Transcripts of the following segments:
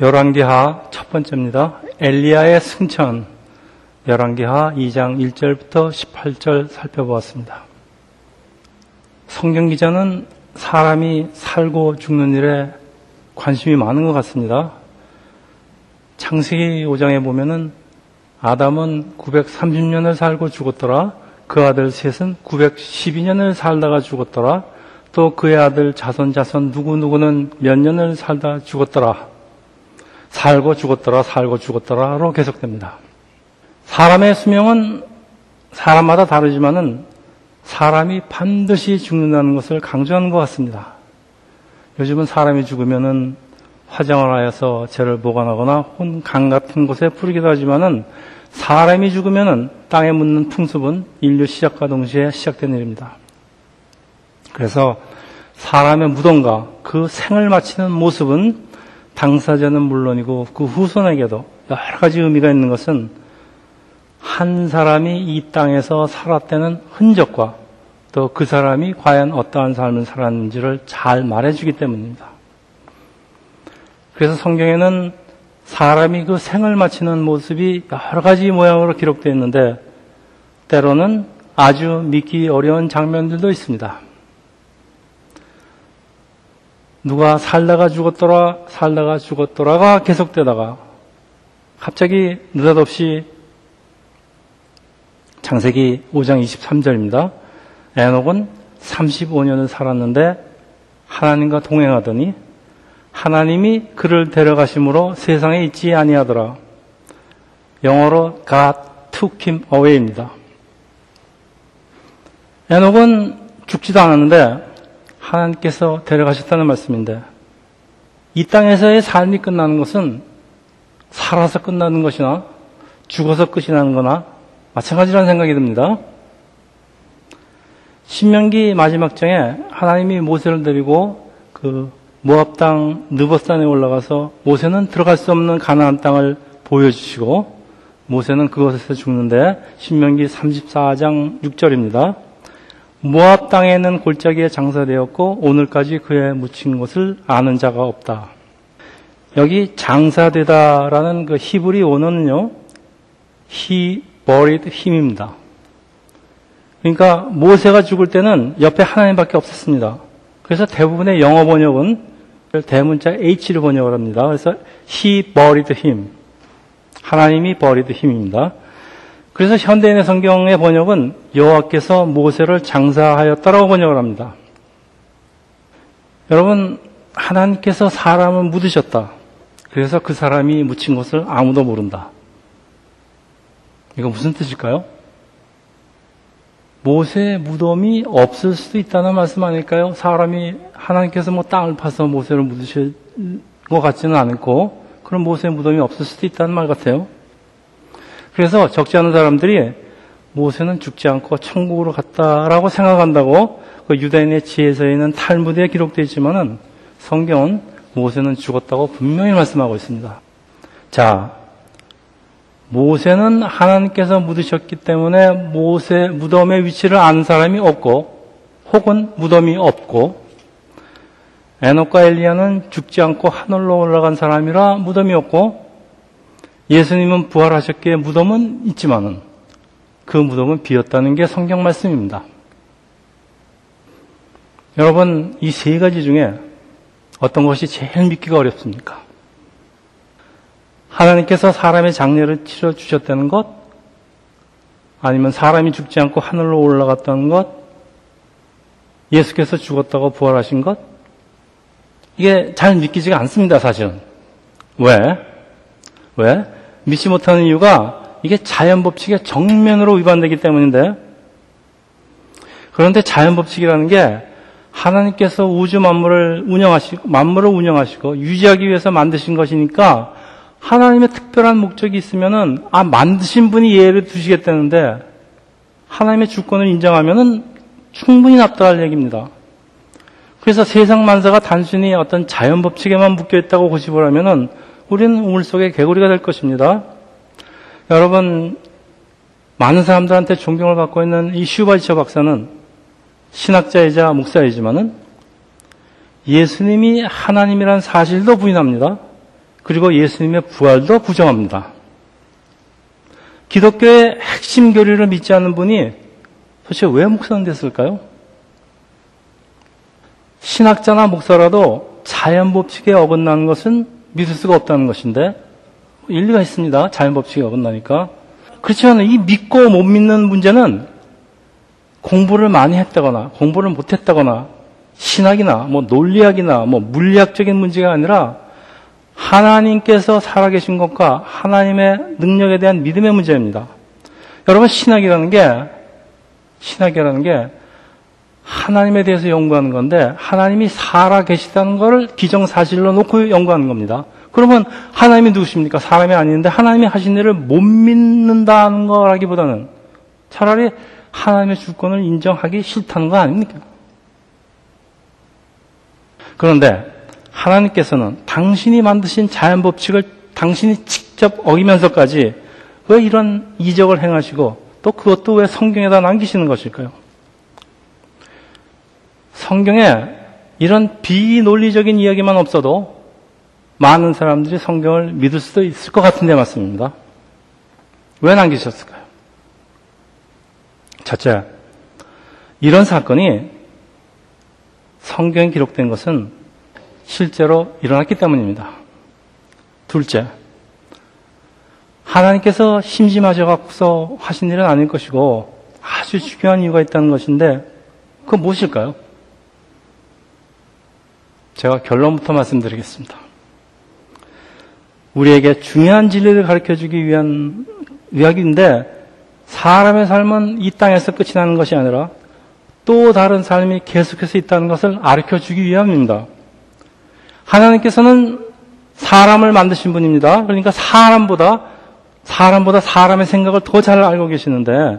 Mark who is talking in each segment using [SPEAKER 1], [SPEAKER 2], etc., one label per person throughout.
[SPEAKER 1] 열왕기하 첫 번째입니다. 엘리야의 승천. 열왕기하 2장 1절부터 18절 살펴보았습니다. 성경 기자는 사람이 살고 죽는 일에 관심이 많은 것 같습니다. 창세기 5장에 보면은 아담은 930년을 살고 죽었더라. 그 아들 셋은 912년을 살다가 죽었더라. 또 그의 아들 자손 자손 누구누구는 몇 년을 살다 죽었더라. 살고 죽었더라, 살고 죽었더라로 계속됩니다. 사람의 수명은 사람마다 다르지만은 사람이 반드시 죽는다는 것을 강조하는 것 같습니다. 요즘은 사람이 죽으면은 화장을 하여서 죄를 보관하거나 혼 강 같은 곳에 뿌리기도 하지만은 사람이 죽으면은 땅에 묻는 풍습은 인류 시작과 동시에 시작된 일입니다. 그래서 사람의 무덤과 그 생을 마치는 모습은 당사자는 물론이고 그 후손에게도 여러 가지 의미가 있는 것은 한 사람이 이 땅에서 살았다는 흔적과 또 그 사람이 과연 어떠한 삶을 살았는지를 잘 말해주기 때문입니다. 그래서 성경에는 사람이 그 생을 마치는 모습이 여러 가지 모양으로 기록되어 있는데 때로는 아주 믿기 어려운 장면들도 있습니다. 누가 살다가 죽었더라, 살다가 죽었더라가 계속되다가 갑자기 느닷없이 창세기 5장 23절입니다. 에녹은 35년을 살았는데 하나님과 동행하더니 하나님이 그를 데려가심으로 세상에 있지 아니하더라. 영어로 God took him away입니다. 에녹은 죽지도 않았는데 하나님께서 데려가셨다는 말씀인데 이 땅에서의 삶이 끝나는 것은 살아서 끝나는 것이나 죽어서 끝이 나는 거나 마찬가지라는 생각이 듭니다. 신명기 마지막 장에 하나님이 모세를 데리고 그 모압 땅 느버산에 올라가서 모세는 들어갈 수 없는 가나안 땅을 보여주시고 모세는 그곳에서 죽는데 신명기 34장 6절입니다. 모압 땅에 있는 골짜기에 장사되었고 오늘까지 그에 묻힌 것을 아는 자가 없다. 여기 장사되다라는 그 히브리 원어는요, he buried him입니다. 그러니까 모세가 죽을 때는 옆에 하나님밖에 없었습니다. 그래서 대부분의 영어 번역은 대문자 H를 번역을 합니다. 그래서 he buried him. 하나님이 buried him입니다. 그래서 현대인의 성경의 번역은 여호와께서 모세를 장사하였다라고 번역을 합니다. 여러분 하나님께서 사람을 묻으셨다. 그래서 그 사람이 묻힌 것을 아무도 모른다. 이거 무슨 뜻일까요? 모세의 무덤이 없을 수도 있다는 말씀 아닐까요? 사람이 하나님께서 뭐 땅을 파서 모세를 묻으실 것 같지는 않고 그런 모세의 무덤이 없을 수도 있다는 말 같아요. 그래서 적지 않은 사람들이 모세는 죽지 않고 천국으로 갔다라고 생각한다고 그 유다인의 지혜서에는 탈무드에 기록되어 있지만은 성경은 모세는 죽었다고 분명히 말씀하고 있습니다. 자, 모세는 하나님께서 묻으셨기 때문에 모세 무덤의 위치를 아는 사람이 없고 혹은 무덤이 없고 에녹과 엘리야는 죽지 않고 하늘로 올라간 사람이라 무덤이 없고 예수님은 부활하셨기에 무덤은 있지만은 그 무덤은 비었다는 게 성경 말씀입니다. 여러분, 이 세 가지 중에 어떤 것이 제일 믿기가 어렵습니까? 하나님께서 사람의 장례를 치러 주셨다는 것, 아니면 사람이 죽지 않고 하늘로 올라갔다는 것, 예수께서 죽었다고 부활하신 것, 이게 잘 믿기지가 않습니다, 사실은. 왜? 왜? 믿지 못하는 이유가 이게 자연 법칙에 정면으로 위반되기 때문인데 그런데 자연 법칙이라는 게 하나님께서 우주 만물을 운영하시고 만물을 운영하시고 유지하기 위해서 만드신 것이니까 하나님의 특별한 목적이 있으면은 아 만드신 분이 예를 두시겠다는데 하나님의 주권을 인정하면은 충분히 납득할 얘기입니다. 그래서 세상 만사가 단순히 어떤 자연 법칙에만 묶여 있다고 고집을 하면은 우리는 우물 속의 개구리가 될 것입니다. 여러분, 많은 사람들한테 존경을 받고 있는 이 슈발처 박사는 신학자이자 목사이지만은 예수님이 하나님이란 사실도 부인합니다. 그리고 예수님의 부활도 부정합니다. 기독교의 핵심 교리를 믿지 않는 분이 도대체 왜 목사는 됐을까요? 신학자나 목사라도 자연 법칙에 어긋나는 것은 믿을 수가 없다는 것인데 일리가 있습니다. 자연 법칙에 어긋나니까. 그렇지만 이 믿고 못 믿는 문제는 공부를 많이 했다거나 공부를 못 했다거나 신학이나 뭐 논리학이나 뭐 물리학적인 문제가 아니라 하나님께서 살아계신 것과 하나님의 능력에 대한 믿음의 문제입니다. 여러분 신학이라는 게 신학이라는 게 하나님에 대해서 연구하는 건데 하나님이 살아 계시다는 것을 기정사실로 놓고 연구하는 겁니다. 그러면 하나님이 누구십니까? 사람이 아닌데 하나님이 하신 일을 못 믿는다는 거라기보다는 차라리 하나님의 주권을 인정하기 싫다는 거 아닙니까? 그런데 하나님께서는 당신이 만드신 자연 법칙을 당신이 직접 어기면서까지 왜 이런 이적을 행하시고 또 그것도 왜 성경에다 남기시는 것일까요? 성경에 이런 비논리적인 이야기만 없어도 많은 사람들이 성경을 믿을 수도 있을 것 같은데 맞습니다. 왜 남기셨을까요? 첫째, 이런 사건이 성경에 기록된 것은 실제로 일어났기 때문입니다. 둘째, 하나님께서 심심하셔갖고서 하신 일은 아닐 것이고 아주 중요한 이유가 있다는 것인데 그건 무엇일까요? 제가 결론부터 말씀드리겠습니다. 우리에게 중요한 진리를 가르쳐 주기 위한 이야기인데 사람의 삶은 이 땅에서 끝이 나는 것이 아니라 또 다른 삶이 계속해서 있다는 것을 가르쳐 주기 위함입니다. 하나님께서는 사람을 만드신 분입니다. 그러니까 사람보다 사람보다 사람의 생각을 더 잘 알고 계시는데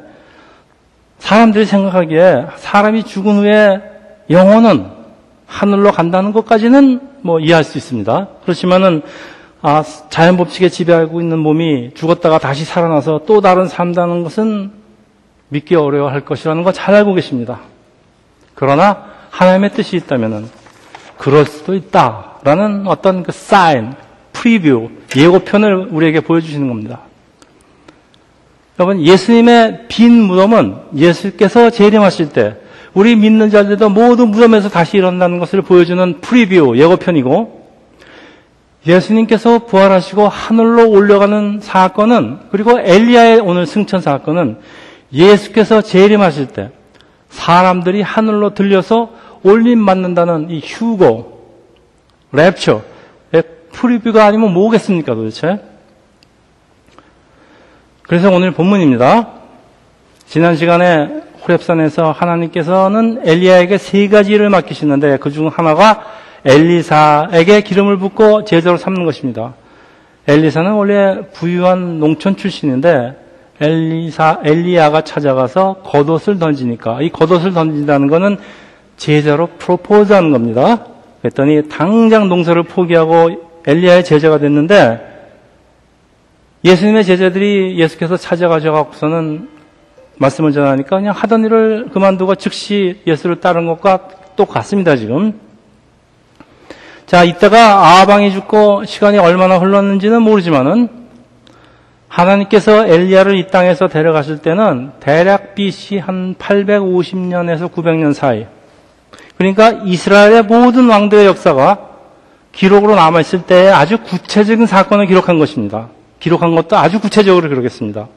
[SPEAKER 1] 사람들이 생각하기에 사람이 죽은 후에 영혼은 하늘로 간다는 것까지는 뭐 이해할 수 있습니다. 그렇지만은 아, 자연 법칙에 지배하고 있는 몸이 죽었다가 다시 살아나서 또 다른 삶다는 것은 믿기 어려워할 것이라는 거잘 알고 계십니다. 그러나 하나님의 뜻이 있다면은 그럴 수도 있다라는 어떤 그 사인, 프리뷰, 예고편을 우리에게 보여주시는 겁니다. 여러분, 예수님의 빈 무덤은 예수께서 재림하실 때 우리 믿는 자들도 모두 무덤에서 다시 일어난다는 것을 보여주는 프리뷰, 예고편이고 예수님께서 부활하시고 하늘로 올려가는 사건은 그리고 엘리야의 오늘 승천 사건은 예수께서 재림하실 때 사람들이 하늘로 들려서 올림 받는다는 이 휴고, 랩처의 프리뷰가 아니면 뭐겠습니까 도대체? 그래서 오늘 본문입니다. 지난 시간에 호랩산에서 하나님께서는 엘리야에게 세 가지를 맡기시는데 그 중 하나가 엘리사에게 기름을 붓고 제자로 삼는 것입니다. 엘리사는 원래 부유한 농촌 출신인데 엘리사 엘리야가 찾아가서 겉옷을 던지니까 이 겉옷을 던진다는 것은 제자로 프로포즈하는 겁니다. 그랬더니 당장 농사를 포기하고 엘리야의 제자가 됐는데 예수님의 제자들이 예수께서 찾아가셔 갖고서는 말씀을 전하니까 그냥 하던 일을 그만두고 즉시 예수를 따른 것과 똑같습니다, 지금. 자, 이따가 아방이 죽고 시간이 얼마나 흘렀는지는 모르지만은 하나님께서 엘리야를 이 땅에서 데려가실 때는 대략 BC 한 850년에서 900년 사이. 그러니까 이스라엘의 모든 왕들의 역사가 기록으로 남아있을 때 아주 구체적인 사건을 기록한 것입니다. 기록한 것도 아주 구체적으로 기록했습니다.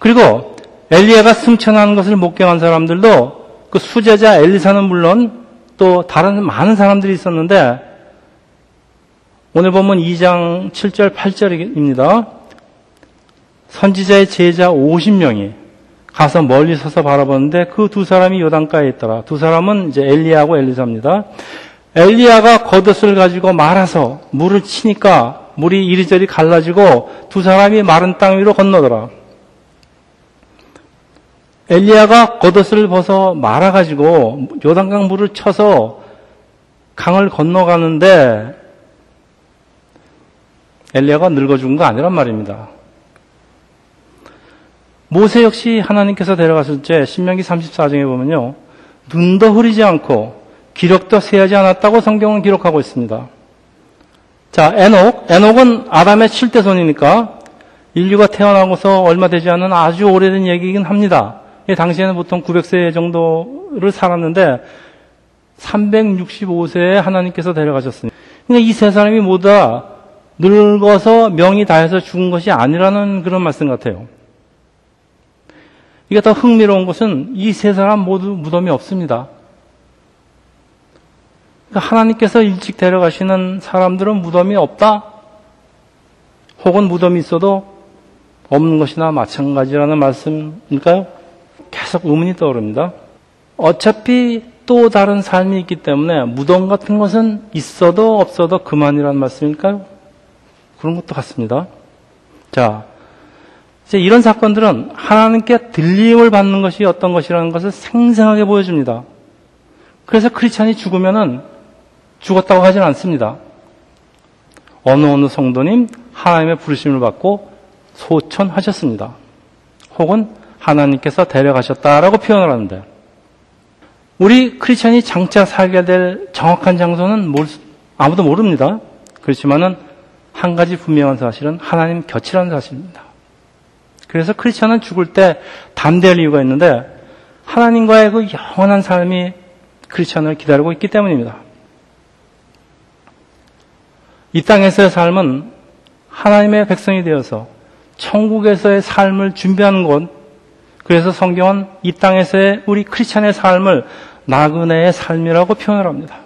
[SPEAKER 1] 그리고 엘리야가 승천하는 것을 목격한 사람들도 그 수제자 엘리사는 물론 또 다른 많은 사람들이 있었는데 오늘 보면 2장 7절 8절입니다. 선지자의 제자 50명이 가서 멀리 서서 바라보는데 그 두 사람이 요단가에 있더라. 두 사람은 이제 엘리야하고 엘리사입니다. 엘리야가 겉옷을 가지고 말아서 물을 치니까 물이 이리저리 갈라지고 두 사람이 마른 땅 위로 건너더라. 엘리야가 겉옷을 벗어 말아 가지고 요단강 물을 쳐서 강을 건너가는데 엘리야가 늙어 죽은 거 아니란 말입니다. 모세 역시 하나님께서 데려갔을 때 신명기 34장에 보면요. 눈도 흐리지 않고 기력도 세하지 않았다고 성경은 기록하고 있습니다. 자, 에녹. 에녹은 아담의 7대손이니까 인류가 태어나고서 얼마 되지 않은 아주 오래된 얘기이긴 합니다. 예, 당시에는 보통 900세 정도를 살았는데 365세에 하나님께서 데려가셨습니다. 그러니까 이 세 사람이 모두 다 늙어서 명이 다해서 죽은 것이 아니라는 그런 말씀 같아요. 이게 더 흥미로운 것은 이 세 사람 모두 무덤이 없습니다. 그러니까 하나님께서 일찍 데려가시는 사람들은 무덤이 없다? 혹은 무덤이 있어도 없는 것이나 마찬가지라는 말씀일까요? 계속 의문이 떠오릅니다. 어차피 또 다른 삶이 있기 때문에 무덤 같은 것은 있어도 없어도 그만이라는 말씀일까요? 그런 것도 같습니다. 자, 이제 이런 사건들은 하나님께 들림을 받는 것이 어떤 것이라는 것을 생생하게 보여줍니다. 그래서 크리스찬이 죽으면은 죽었다고 하진 않습니다. 어느 어느 성도님 하나님의 부르심을 받고 소천하셨습니다. 혹은 하나님께서 데려가셨다라고 표현을 하는데 우리 크리스천이 장차 살게 될 정확한 장소는 아무도 모릅니다. 그렇지만은 한 가지 분명한 사실은 하나님 곁이라는 사실입니다. 그래서 크리스천은 죽을 때 담대할 이유가 있는데 하나님과의 그 영원한 삶이 크리스천을 기다리고 있기 때문입니다. 이 땅에서의 삶은 하나님의 백성이 되어서 천국에서의 삶을 준비하는 곳, 그래서 성경은 이 땅에서의 우리 크리스찬의 삶을 나그네의 삶이라고 표현을 합니다.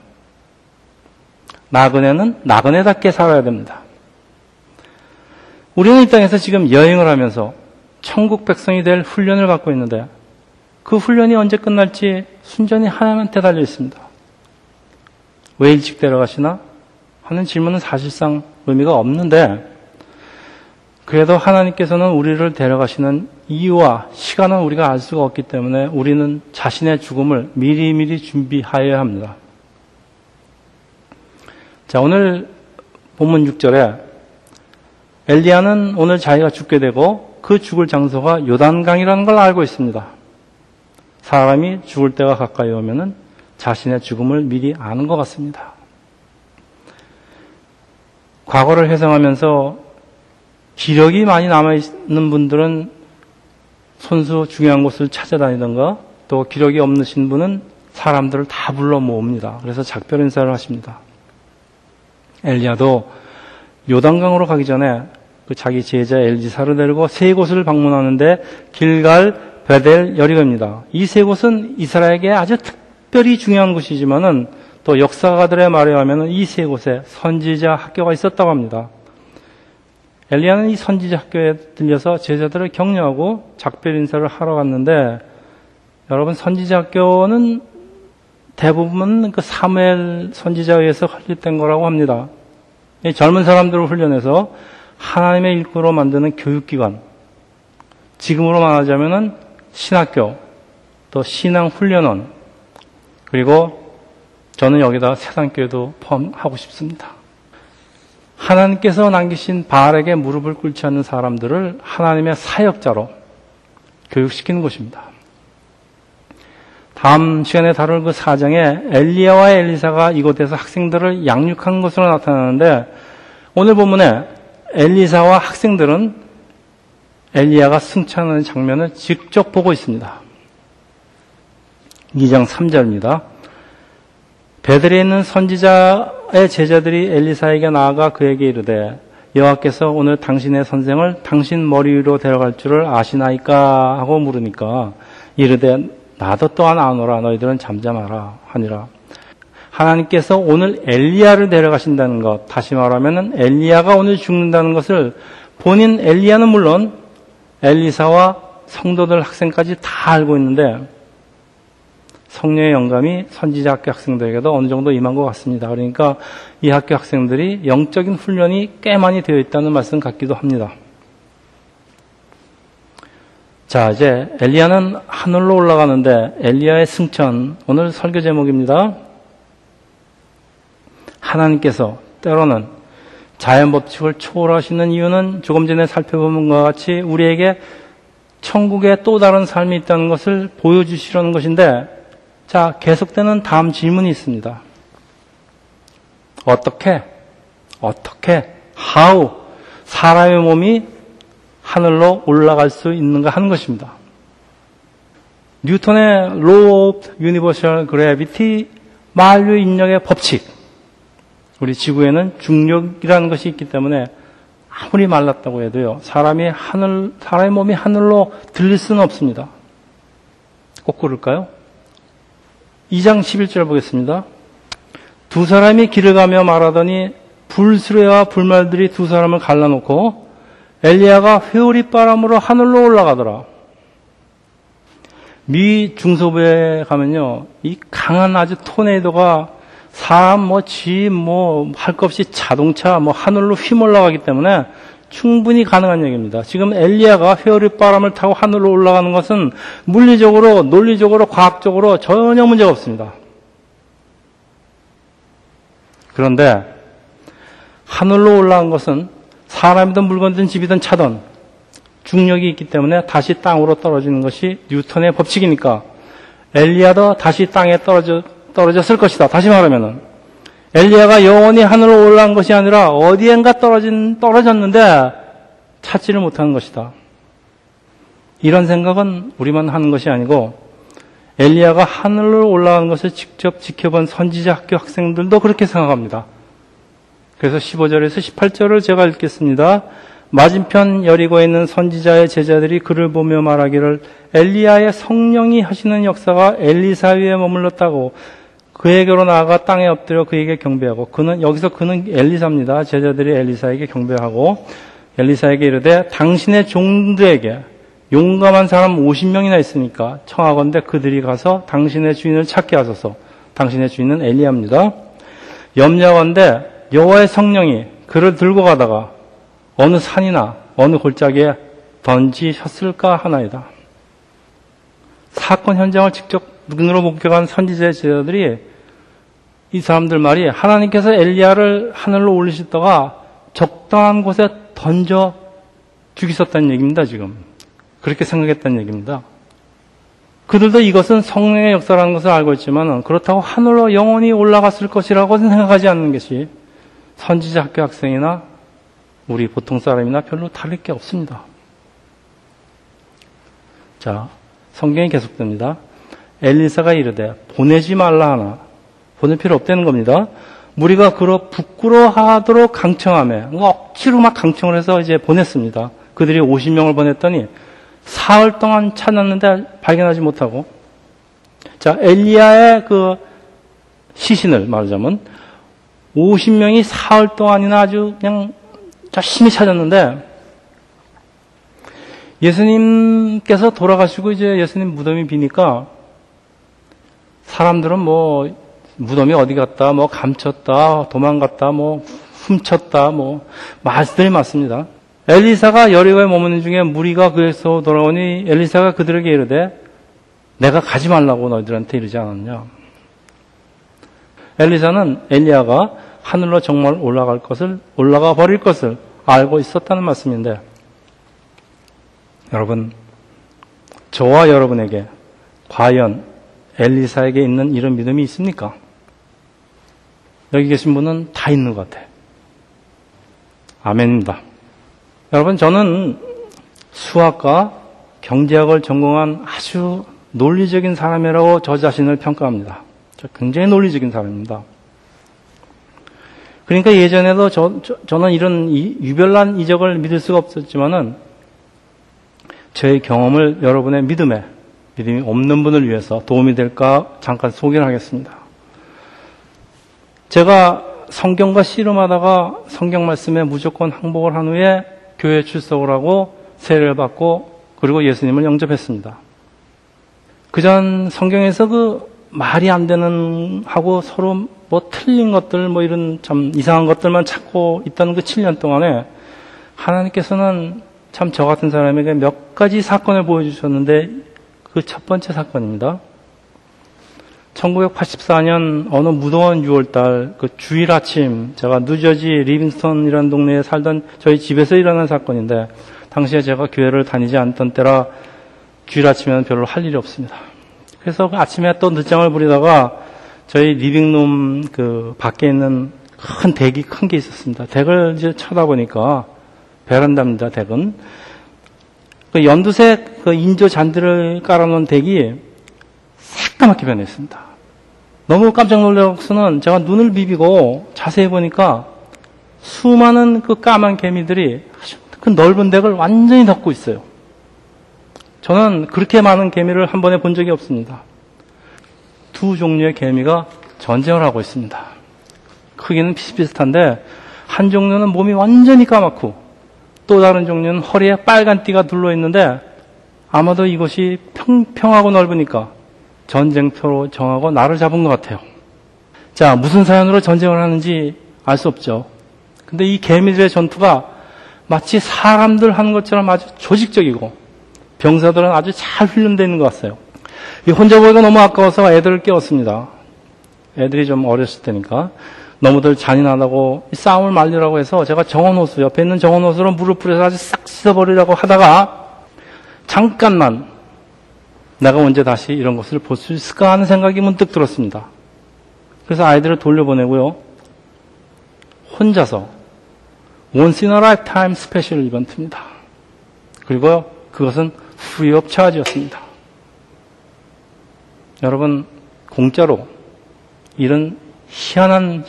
[SPEAKER 1] 나그네는 나그네답게 살아야 됩니다. 우리는 이 땅에서 지금 여행을 하면서 천국 백성이 될 훈련을 받고 있는데 그 훈련이 언제 끝날지 순전히 하나님한테 달려 있습니다. 왜 일찍 데려가시나? 하는 질문은 사실상 의미가 없는데 그래도 하나님께서는 우리를 데려가시는 이유와 시간은 우리가 알 수가 없기 때문에 우리는 자신의 죽음을 미리미리 준비하여야 합니다. 자, 오늘 본문 6절에 엘리야는 오늘 자기가 죽게 되고 그 죽을 장소가 요단강이라는 걸 알고 있습니다. 사람이 죽을 때가 가까이 오면은 자신의 죽음을 미리 아는 것 같습니다. 과거를 회상하면서 기력이 많이 남아있는 분들은 손수 중요한 곳을 찾아다니던가 또 기력이 없으신 분은 사람들을 다 불러 모읍니다. 그래서 작별 인사를 하십니다. 엘리야도 요단강으로 가기 전에 그 자기 제자 엘지사를 데리고 세 곳을 방문하는데 길갈, 베델, 여리고입니다. 이 세 곳은 이스라엘에게 아주 특별히 중요한 곳이지만은 또 역사가들의 말에 하면 이세 곳에 선지자 학교가 있었다고 합니다. 엘리야는 이 선지자 학교에 들려서 제자들을 격려하고 작별 인사를 하러 갔는데 여러분 선지자 학교는 대부분 그 사무엘 선지자에 의해서 설립된 거라고 합니다. 젊은 사람들을 훈련해서 하나님의 일꾼으로 만드는 교육기관. 지금으로 말하자면은 신학교, 또 신앙훈련원, 그리고 저는 여기다 세상교회도 포함하고 싶습니다. 하나님께서 남기신 바알에게 무릎을 꿇지 않는 사람들을 하나님의 사역자로 교육시키는 것입니다. 다음 시간에 다룰 그 사장에 엘리야와 엘리사가 이곳에서 학생들을 양육한 것으로 나타나는데 오늘 본문에 엘리사와 학생들은 엘리야가 승천하는 장면을 직접 보고 있습니다. 2장 3절입니다. 베들에 있는 선지자 의 제자들이 엘리사에게 나아가 그에게 이르되 여호와께서 오늘 당신의 선생을 당신 머리 위로 데려갈 줄을 아시나이까 하고 물으니까 이르되 나도 또한 아노라 너희들은 잠잠하라 하니라. 하나님께서 오늘 엘리야를 데려가신다는 것, 다시 말하면 엘리야가 오늘 죽는다는 것을 본인 엘리야는 물론 엘리사와 성도들 학생까지 다 알고 있는데 성령의 영감이 선지자 학교 학생들에게도 어느 정도 임한 것 같습니다. 그러니까 이 학교 학생들이 영적인 훈련이 꽤 많이 되어 있다는 말씀 같기도 합니다. 자, 이제 엘리야는 하늘로 올라가는데 엘리야의 승천 오늘 설교 제목입니다. 하나님께서 때로는 자연 법칙을 초월하시는 이유는 조금 전에 살펴본 것과 같이 우리에게 천국에 또 다른 삶이 있다는 것을 보여주시려는 것인데 자, 계속되는 다음 질문이 있습니다. 어떻게? 어떻게, how, 사람의 몸이 하늘로 올라갈 수 있는가 하는 것입니다. 뉴턴의 Law of Universal Gravity, 만류 인력의 법칙. 우리 지구에는 중력이라는 것이 있기 때문에 아무리 말랐다고 해도요, 사람이 하늘, 사람의 몸이 하늘로 들릴 수는 없습니다. 꼭 그럴까요? 2장 11절 보겠습니다. 두 사람이 길을 가며 말하더니 불수레와 불말들이 두 사람을 갈라놓고 엘리야가 회오리 바람으로 하늘로 올라가더라. 미 중서부에 가면요, 이 강한 아주 토네이도가 사람 뭐 집 뭐 할 것 없이 자동차 뭐 하늘로 휘몰라가기 때문에 충분히 가능한 얘기입니다. 지금 엘리야가 회오리 바람을 타고 하늘로 올라가는 것은 물리적으로, 논리적으로, 과학적으로 전혀 문제가 없습니다. 그런데 하늘로 올라간 것은 사람이든 물건이든 집이든 차든 중력이 있기 때문에 다시 땅으로 떨어지는 것이 뉴턴의 법칙이니까 엘리야도 다시 땅에 떨어져, 떨어졌을 것이다. 다시 말하면은 엘리야가 영원히 하늘로 올라간 것이 아니라 어디엔가 떨어진, 떨어졌는데 찾지를 못하는 것이다. 이런 생각은 우리만 하는 것이 아니고 엘리야가 하늘로 올라간 것을 직접 지켜본 선지자 학교 학생들도 그렇게 생각합니다. 그래서 15절에서 18절을 제가 읽겠습니다. 맞은편 여리고에 있는 선지자의 제자들이 그를 보며 말하기를 엘리야의 성령이 하시는 역사가 엘리사 위에 머물렀다고 그에게로 나아가 땅에 엎드려 그에게 경배하고 그는 여기서 그는 엘리사입니다. 제자들이 엘리사에게 경배하고 엘리사에게 이르되 당신의 종들에게 용감한 사람 50명이나 있으니까 청하건대 그들이 가서 당신의 주인을 찾게 하소서. 당신의 주인은 엘리야입니다. 염려건대 여호와의 성령이 그를 들고 가다가 어느 산이나 어느 골짜기에 던지셨을까 하나이다. 사건 현장을 직접 눈으로 목격한 선지자 제자들이 이 사람들 말이 하나님께서 엘리야를 하늘로 올리셨다가 적당한 곳에 던져 죽이셨다는 얘기입니다, 지금. 그렇게 생각했다는 얘기입니다. 그들도 이것은 성령의 역사라는 것을 알고 있지만 그렇다고 하늘로 영원히 올라갔을 것이라고 생각하지 않는 것이 선지자 학교 학생이나 우리 보통 사람이나 별로 다를 게 없습니다. 자, 성경이 계속됩니다. 엘리사가 이르되 보내지 말라 하나 보낼 필요 없다는 겁니다. 무리가 그로 부끄러워하도록 강청하며 억지로 막 강청을 해서 이제 보냈습니다. 그들이 50명을 보냈더니 사흘 동안 찾았는데 발견하지 못하고 자 엘리야의 그 시신을 말하자면 50명이 사흘 동안이나 아주 그냥 열심히 찾았는데 예수님께서 돌아가시고 이제 예수님 무덤이 비니까 사람들은 뭐 무덤이 어디 갔다, 뭐 감췄다, 도망갔다, 뭐 훔쳤다, 뭐 말씀들이 많습니다. 엘리사가 여리고에 머무는 중에 무리가 그에서 돌아오니 엘리사가 그들에게 이르되 내가 가지 말라고 너희들한테 이르지 않았냐. 엘리사는 엘리야가 하늘로 정말 올라갈 것을 올라가 버릴 것을 알고 있었다는 말씀인데 여러분 저와 여러분에게 과연 엘리사에게 있는 이런 믿음이 있습니까? 여기 계신 분은 다 있는 것 같아요. 아멘입니다. 여러분, 저는 수학과 경제학을 전공한 아주 논리적인 사람이라고 저 자신을 평가합니다. 저 굉장히 논리적인 사람입니다. 그러니까 예전에도 저, 저 는 이런 유별난 이적을 믿을 수가 없었지만은 저의 경험을 여러분의 믿음에 믿음이 없는 분을 위해서 도움이 될까 잠깐 소개를 하겠습니다. 제가 성경과 씨름하다가 성경 말씀에 무조건 항복을 한 후에 교회 출석을 하고 세례를 받고 그리고 예수님을 영접했습니다. 그 전 성경에서 그 말이 안 되는 하고 서로 뭐 틀린 것들 뭐 이런 참 이상한 것들만 찾고 있다는 그 7년 동안에 하나님께서는 참 저 같은 사람에게 몇 가지 사건을 보여주셨는데 그 첫 번째 사건입니다. 1984년 어느 무더운 6월달 그 주일 아침 제가 뉴저지 리빙스턴이라는 동네에 살던 저희 집에서 일어난 사건인데 당시에 제가 교회를 다니지 않던 때라 주일 아침에는 별로 할 일이 없습니다. 그래서 그 아침에 또 늦잠을 부리다가 저희 living room 그 밖에 있는 큰 deck이 큰 게 있었습니다. deck을 이제 쳐다보니까 베란다입니다. 덱은 그 연두색 그 인조 잔디를 깔아놓은 덱이 새까맣게 변했습니다. 너무 깜짝 놀라서는 제가 눈을 비비고 자세히 보니까 수많은 그 까만 개미들이 그 넓은 덱을 완전히 덮고 있어요. 저는 그렇게 많은 개미를 한 번에 본 적이 없습니다. 두 종류의 개미가 전쟁을 하고 있습니다. 크기는 비슷비슷한데 한 종류는 몸이 완전히 까맣고 또 다른 종류는 허리에 빨간 띠가 둘러 있는데 아마도 이곳이 평평하고 넓으니까 전쟁터로 정하고 나를 잡은 것 같아요. 자, 무슨 사연으로 전쟁을 하는지 알 수 없죠. 근데 이 개미들의 전투가 마치 사람들 하는 것처럼 아주 조직적이고 병사들은 아주 잘 훈련되어 있는 것 같아요. 혼자 보기가 너무 아까워서 애들을 깨웠습니다. 애들이 좀 어렸을 때니까. 너무들 잔인하다고 싸움을 말리라고 해서 제가 정원호수, 옆에 있는 정원호수로 물을 뿌려서 아주 싹 씻어버리려고 하다가 잠깐만 내가 언제 다시 이런 것을 볼 수 있을까 하는 생각이 문득 들었습니다. 그래서 아이들을 돌려보내고요. 혼자서 once in a lifetime special event입니다. 그리고 그것은 프리업 차지였습니다. 여러분 공짜로 이런 희한한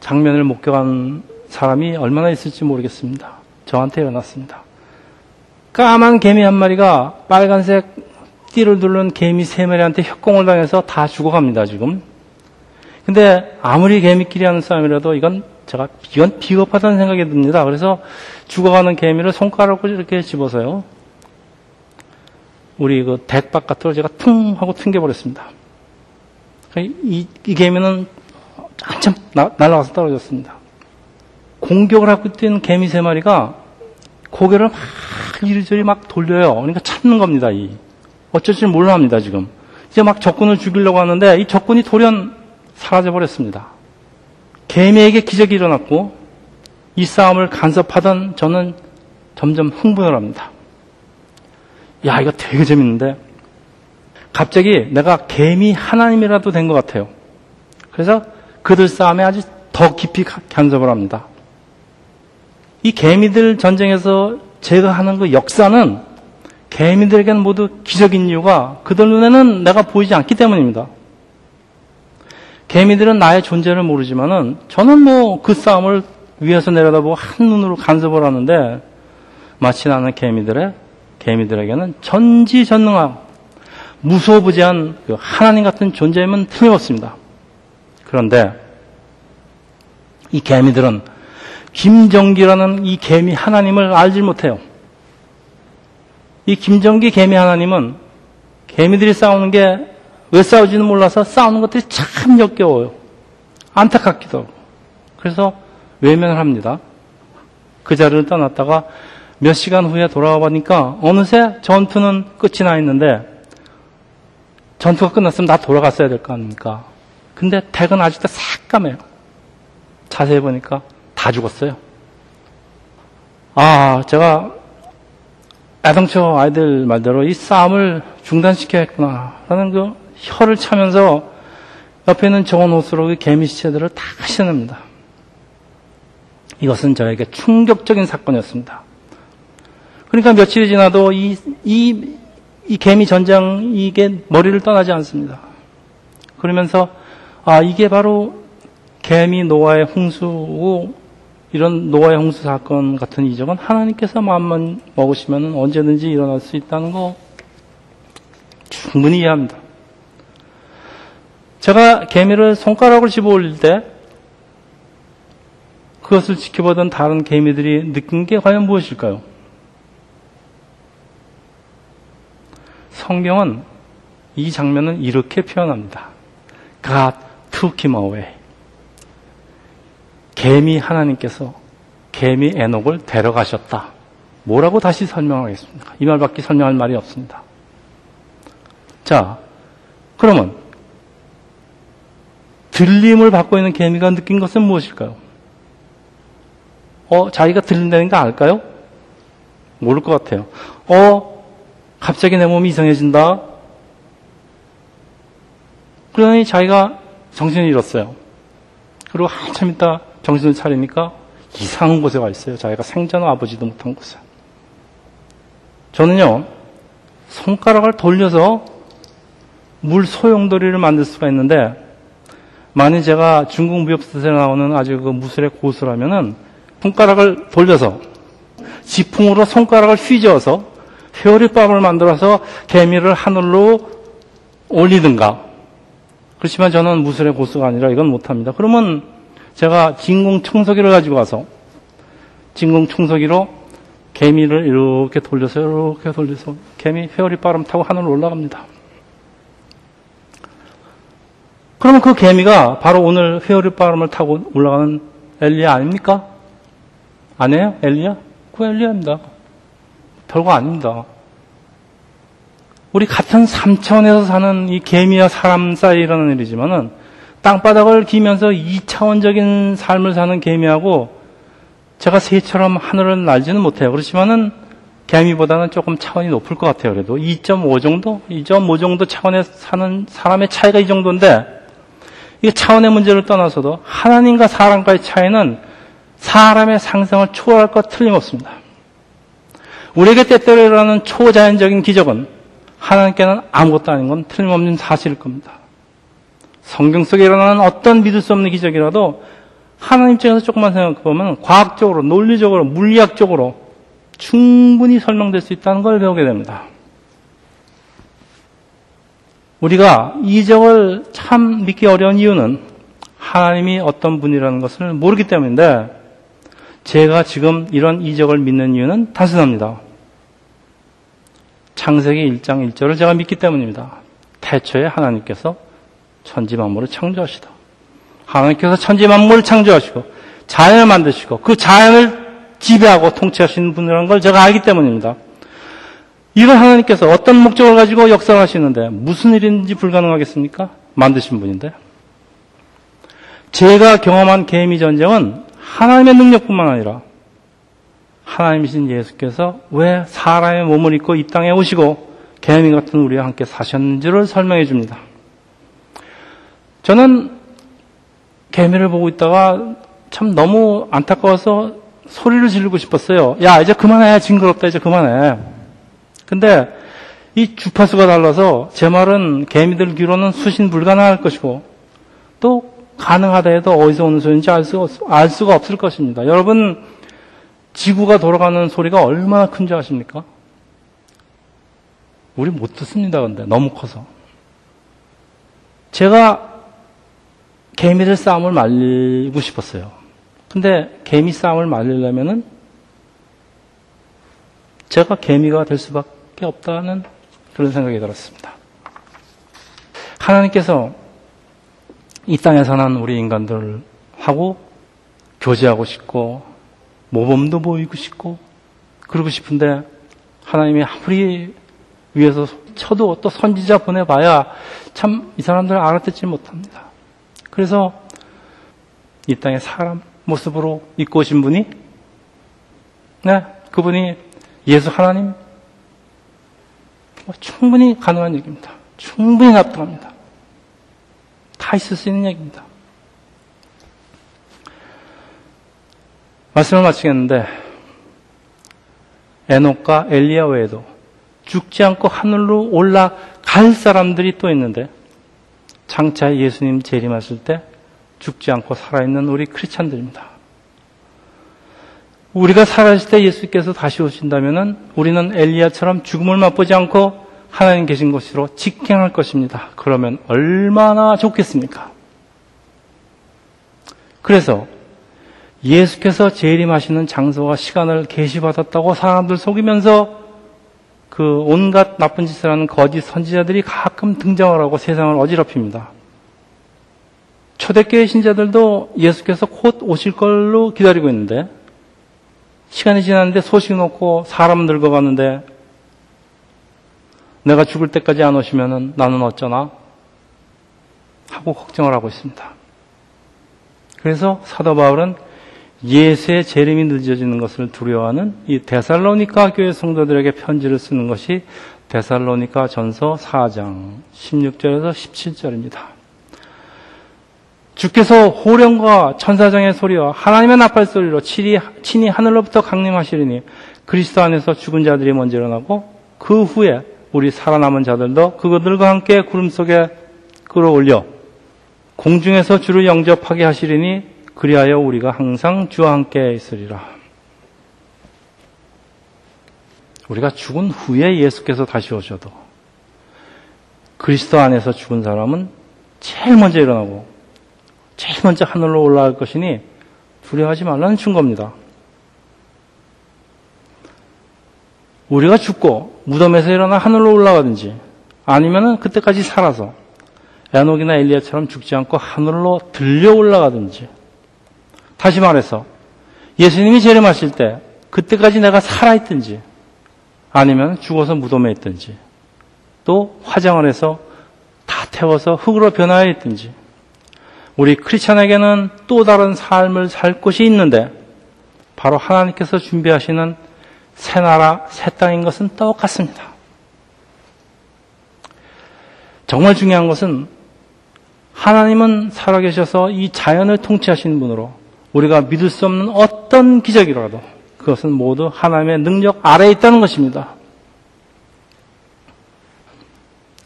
[SPEAKER 1] 장면을 목격한 사람이 얼마나 있을지 모르겠습니다. 저한테 일어났습니다. 까만 개미 한 마리가 빨간색 띠를 두른 개미 세 마리한테 협공을 당해서 다 죽어갑니다, 지금. 근데 아무리 개미끼리 하는 싸움이라도 이건 제가, 이건 비겁하다는 생각이 듭니다. 그래서 죽어가는 개미를 손가락으로 이렇게 집어서요. 우리 그덱 바깥으로 제가 퉁 하고 튕겨버렸습니다. 이, 이 개미는 한참 나, 날아가서 떨어졌습니다. 공격을 하고 있던 개미 세 마리가 고개를 막 이리저리 막 돌려요. 그러니까 찾는 겁니다. 이 어쩔 줄 몰라 합니다. 지금 이제 막 적군을 죽이려고 하는데 이 적군이 돌연 사라져 버렸습니다. 개미에게 기적이 일어났고 이 싸움을 간섭하던 저는 점점 흥분을 합니다. 야 이거 되게 재밌는데 갑자기 내가 개미 하나님이라도 된 것 같아요. 그래서 그들 싸움에 아주 더 깊이 간섭을 합니다. 이 개미들 전쟁에서 제가 하는 그 역사는 개미들에게는 모두 기적인 이유가 그들 눈에는 내가 보이지 않기 때문입니다. 개미들은 나의 존재를 모르지만은 저는 뭐 그 싸움을 위에서 내려다보고 한눈으로 간섭을 하는데 마치 나는 개미들의 개미들에게는 전지전능한 무소부지한 그 하나님 같은 존재임은 틀림없습니다. 그런데 이 개미들은 김정기라는 이 개미 하나님을 알지 못해요. 이 김정기 개미 하나님은 개미들이 싸우는 게 왜 싸우지는 몰라서 싸우는 것들이 참 역겨워요. 안타깝기도 하고. 그래서 외면을 합니다. 그 자리를 떠났다가 몇 시간 후에 돌아와 보니까 어느새 전투는 끝이 나 있는데 전투가 끝났으면 나 돌아갔어야 될 거 아닙니까? 근데 덱은 아직도 새까매요. 자세히 보니까 다 죽었어요. 아, 제가 애당초 아이들 말대로 이 싸움을 중단시켜야겠구나. 라는 그 혀를 차면서 옆에 있는 정원 옷으로 그 개미 시체들을 다 씻어냅니다. 이것은 저에게 충격적인 사건이었습니다. 그러니까 며칠이 지나도 이, 이, 이 개미 전장, 이게 머리를 떠나지 않습니다. 그러면서 아, 이게 바로 개미 노아의 홍수고 이런 노아의 홍수 사건 같은 이적은 하나님께서 마음만 먹으시면 언제든지 일어날 수 있다는 거 충분히 이해합니다. 제가 개미를 손가락으로 집어 올릴 때 그것을 지켜보던 다른 개미들이 느낀 게 과연 무엇일까요? 성경은 이 장면을 이렇게 표현합니다. God took him away. 개미 하나님께서 개미 에녹을 데려가셨다. 뭐라고 다시 설명하겠습니까? 이 말밖에 설명할 말이 없습니다. 자, 그러면 들림을 받고 있는 개미가 느낀 것은 무엇일까요? 어, 자기가 들린다는 거 알까요? 모를 것 같아요. 어, 갑자기 내 몸이 이상해진다. 그러니 자기가 정신을 잃었어요. 그리고 한참 있다 정신을 차리니까 이상한 곳에 가 있어요. 자기가 생전 아버지도 못한 곳에. 저는요, 손가락을 돌려서 물 소용돌이를 만들 수가 있는데, 만약 제가 중국 무협사에 나오는 아주 그 무술의 고수라면은, 손가락을 돌려서, 지풍으로 손가락을 휘저어서, 회오리밥을 만들어서 개미를 하늘로 올리든가. 그렇지만 저는 무술의 고수가 아니라 이건 못합니다. 그러면 제가 진공 청소기를 가지고 와서 진공 청소기로 개미를 이렇게 돌려서 이렇게 돌려서 개미 회오리 바람 타고 하늘로 올라갑니다. 그러면 그 개미가 바로 오늘 회오리 바람을 타고 올라가는 엘리야 아닙니까? 아니에요? 엘리야? 그 엘리야입니다. 별거 아닙니다. 우리 같은 삼차원에서 사는 이 개미와 사람 일어나는 일이지만은 땅바닥을 기면서 이차원적인 삶을 사는 개미하고 제가 새처럼 하늘을 날지는 못해요. 그렇지만은 개미보다는 조금 차원이 높을 것 같아요. 그래도 2.5 정도, 2.5 정도 차원에 사는 사람의 차이가 이 정도인데 이 차원의 문제를 떠나서도 하나님과 사람과의 차이는 사람의 상상을 초월할 것 틀림없습니다. 우리에게 때때로 일어나는 초자연적인 기적은 하나님께는 아무것도 아닌 건 틀림없는 사실일 겁니다. 성경 속에 일어나는 어떤 믿을 수 없는 기적이라도 하나님 입장에서 조금만 생각해 보면 과학적으로, 논리적으로, 물리학적으로 충분히 설명될 수 있다는 걸 배우게 됩니다. 우리가 이적을 참 믿기 어려운 이유는 하나님이 어떤 분이라는 것을 모르기 때문인데 제가 지금 이런 이적을 믿는 이유는 단순합니다. 창세기 1장 1절을 제가 믿기 때문입니다. 태초에 하나님께서 천지 만물을 창조하시다. 하나님께서 천지 만물을 창조하시고 자연을 만드시고 그 자연을 지배하고 통치하시는 분이라는 걸 제가 알기 때문입니다. 이걸 하나님께서 어떤 목적을 가지고 역사하시는데 무슨 일인지 불가능하겠습니까? 만드신 분인데. 제가 경험한 개미 전쟁은 하나님의 능력뿐만 아니라 하나님이신 예수께서 왜 사람의 몸을 입고 이 땅에 오시고 개미 같은 우리와 함께 사셨는지를 설명해 줍니다. 저는 개미를 보고 있다가 참 너무 안타까워서 소리를 지르고 싶었어요. 야, 이제 그만해. 징그럽다. 이제 그만해. 근데 이 주파수가 달라서 제 말은 개미들 귀로는 수신 불가능할 것이고 또 가능하다 해도 어디서 오는 소리인지 알 수가, 알 수가 없을 것입니다. 여러분, 지구가 돌아가는 소리가 얼마나 큰지 아십니까? 우리 못 듣습니다, 근데. 너무 커서. 제가 개미들 싸움을 말리고 싶었어요. 근데 개미 싸움을 말리려면은 제가 개미가 될 수밖에 없다는 그런 생각이 들었습니다. 하나님께서 이 땅에 사는 우리 인간들하고 교제하고 싶고 모범도 보이고 싶고 그러고 싶은데 하나님이 아무리 위에서 쳐도 또 선지자 보내봐야 참 이 사람들을 알아듣지 못합니다. 그래서 이 땅에 사람 모습으로 입고 오신 분이 네 그분이 예수 하나님 뭐 충분히 가능한 얘기입니다. 충분히 납득합니다. 다 있을 수 있는 얘기입니다. 말씀을 마치겠는데 에녹과 엘리야 외에도 죽지 않고 하늘로 올라갈 사람들이 또 있는데 장차 예수님 재림하실 때 죽지 않고 살아있는 우리 크리스찬들입니다. 우리가 살아있을 때 예수께서 다시 오신다면 우리는 엘리야처럼 죽음을 맛보지 않고 하나님 계신 곳으로 직행할 것입니다. 그러면 얼마나 좋겠습니까? 그래서 예수께서 재림하시는 장소와 시간을 계시받았다고 사람들 속이면서 그 온갖 나쁜 짓을 하는 거짓 선지자들이 가끔 등장을 하고 세상을 어지럽힙니다. 초대교회 신자들도 예수께서 곧 오실 걸로 기다리고 있는데 시간이 지났는데 소식은 없고 사람 늙어갔는데 내가 죽을 때까지 안 오시면은 나는 어쩌나 하고 걱정을 하고 있습니다. 그래서 사도 바울은 예수의 재림이 늦어지는 것을 두려워하는 이 데살로니카 교회 성도들에게 편지를 쓰는 것이 데살로니카 전서 4장 16절에서 17절입니다. 주께서 호령과 천사장의 소리와 하나님의 나팔 소리로 친히, 하늘로부터 강림하시리니 그리스도 안에서 죽은 자들이 먼저 일어나고 그 후에 우리 살아남은 자들도 그들과 함께 구름 속에 끌어올려 공중에서 주를 영접하게 하시리니 그리하여 우리가 항상 주와 함께 있으리라. 우리가 죽은 후에 예수께서 다시 오셔도 그리스도 안에서 죽은 사람은 제일 먼저 일어나고 제일 먼저 하늘로 올라갈 것이니 두려워하지 말라는 증거입니다. 우리가 죽고 무덤에서 일어나 하늘로 올라가든지 아니면은 그때까지 살아서 에녹이나 엘리야처럼 죽지 않고 하늘로 들려 올라가든지 다시 말해서 예수님이 재림하실 때 그때까지 내가 살아있든지 아니면 죽어서 무덤에 있든지 또 화장을 해서 다 태워서 흙으로 변화해 있든지 우리 크리스천에게는 또 다른 삶을 살 곳이 있는데 바로 하나님께서 준비하시는 새 나라, 새 땅인 것은 똑같습니다. 정말 중요한 것은 하나님은 살아계셔서 이 자연을 통치하시는 분으로 우리가 믿을 수 없는 어떤 기적이라도 그것은 모두 하나님의 능력 아래에 있다는 것입니다.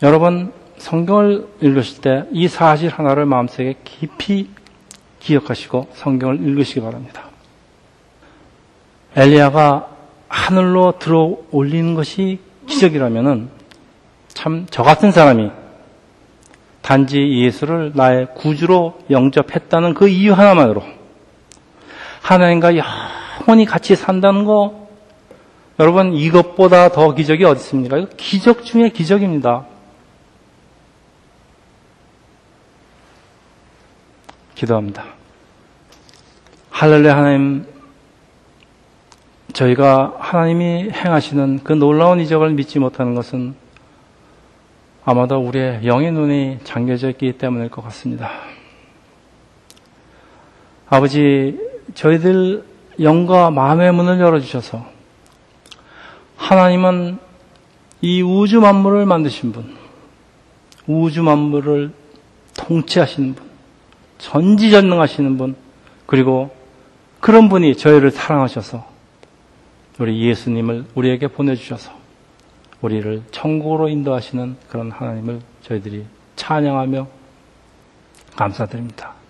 [SPEAKER 1] 여러분, 성경을 읽으실 때 이 사실 하나를 마음속에 깊이 기억하시고 성경을 읽으시기 바랍니다. 엘리야가 하늘로 들어 올리는 것이 기적이라면은 참 저 같은 사람이 단지 예수를 나의 구주로 영접했다는 그 이유 하나만으로 하나님과 영원히 같이 산다는 거 여러분 이것보다 더 기적이 어디 있습니까? 이거 기적 중에 기적입니다. 기도합니다. 할렐루야 하나님 저희가 하나님이 행하시는 그 놀라운 이적을 믿지 못하는 것은 아마도 우리의 영의 눈이 잠겨져 있기 때문일 것 같습니다. 아버지, 저희들 영과 마음의 문을 열어주셔서 하나님은 이 우주 만물을 만드신 분, 우주 만물을 통치하시는 분, 전지전능하시는 분, 그리고 그런 분이 저희를 사랑하셔서 우리 예수님을 우리에게 보내주셔서 우리를 천국으로 인도하시는 그런 하나님을 저희들이 찬양하며 감사드립니다.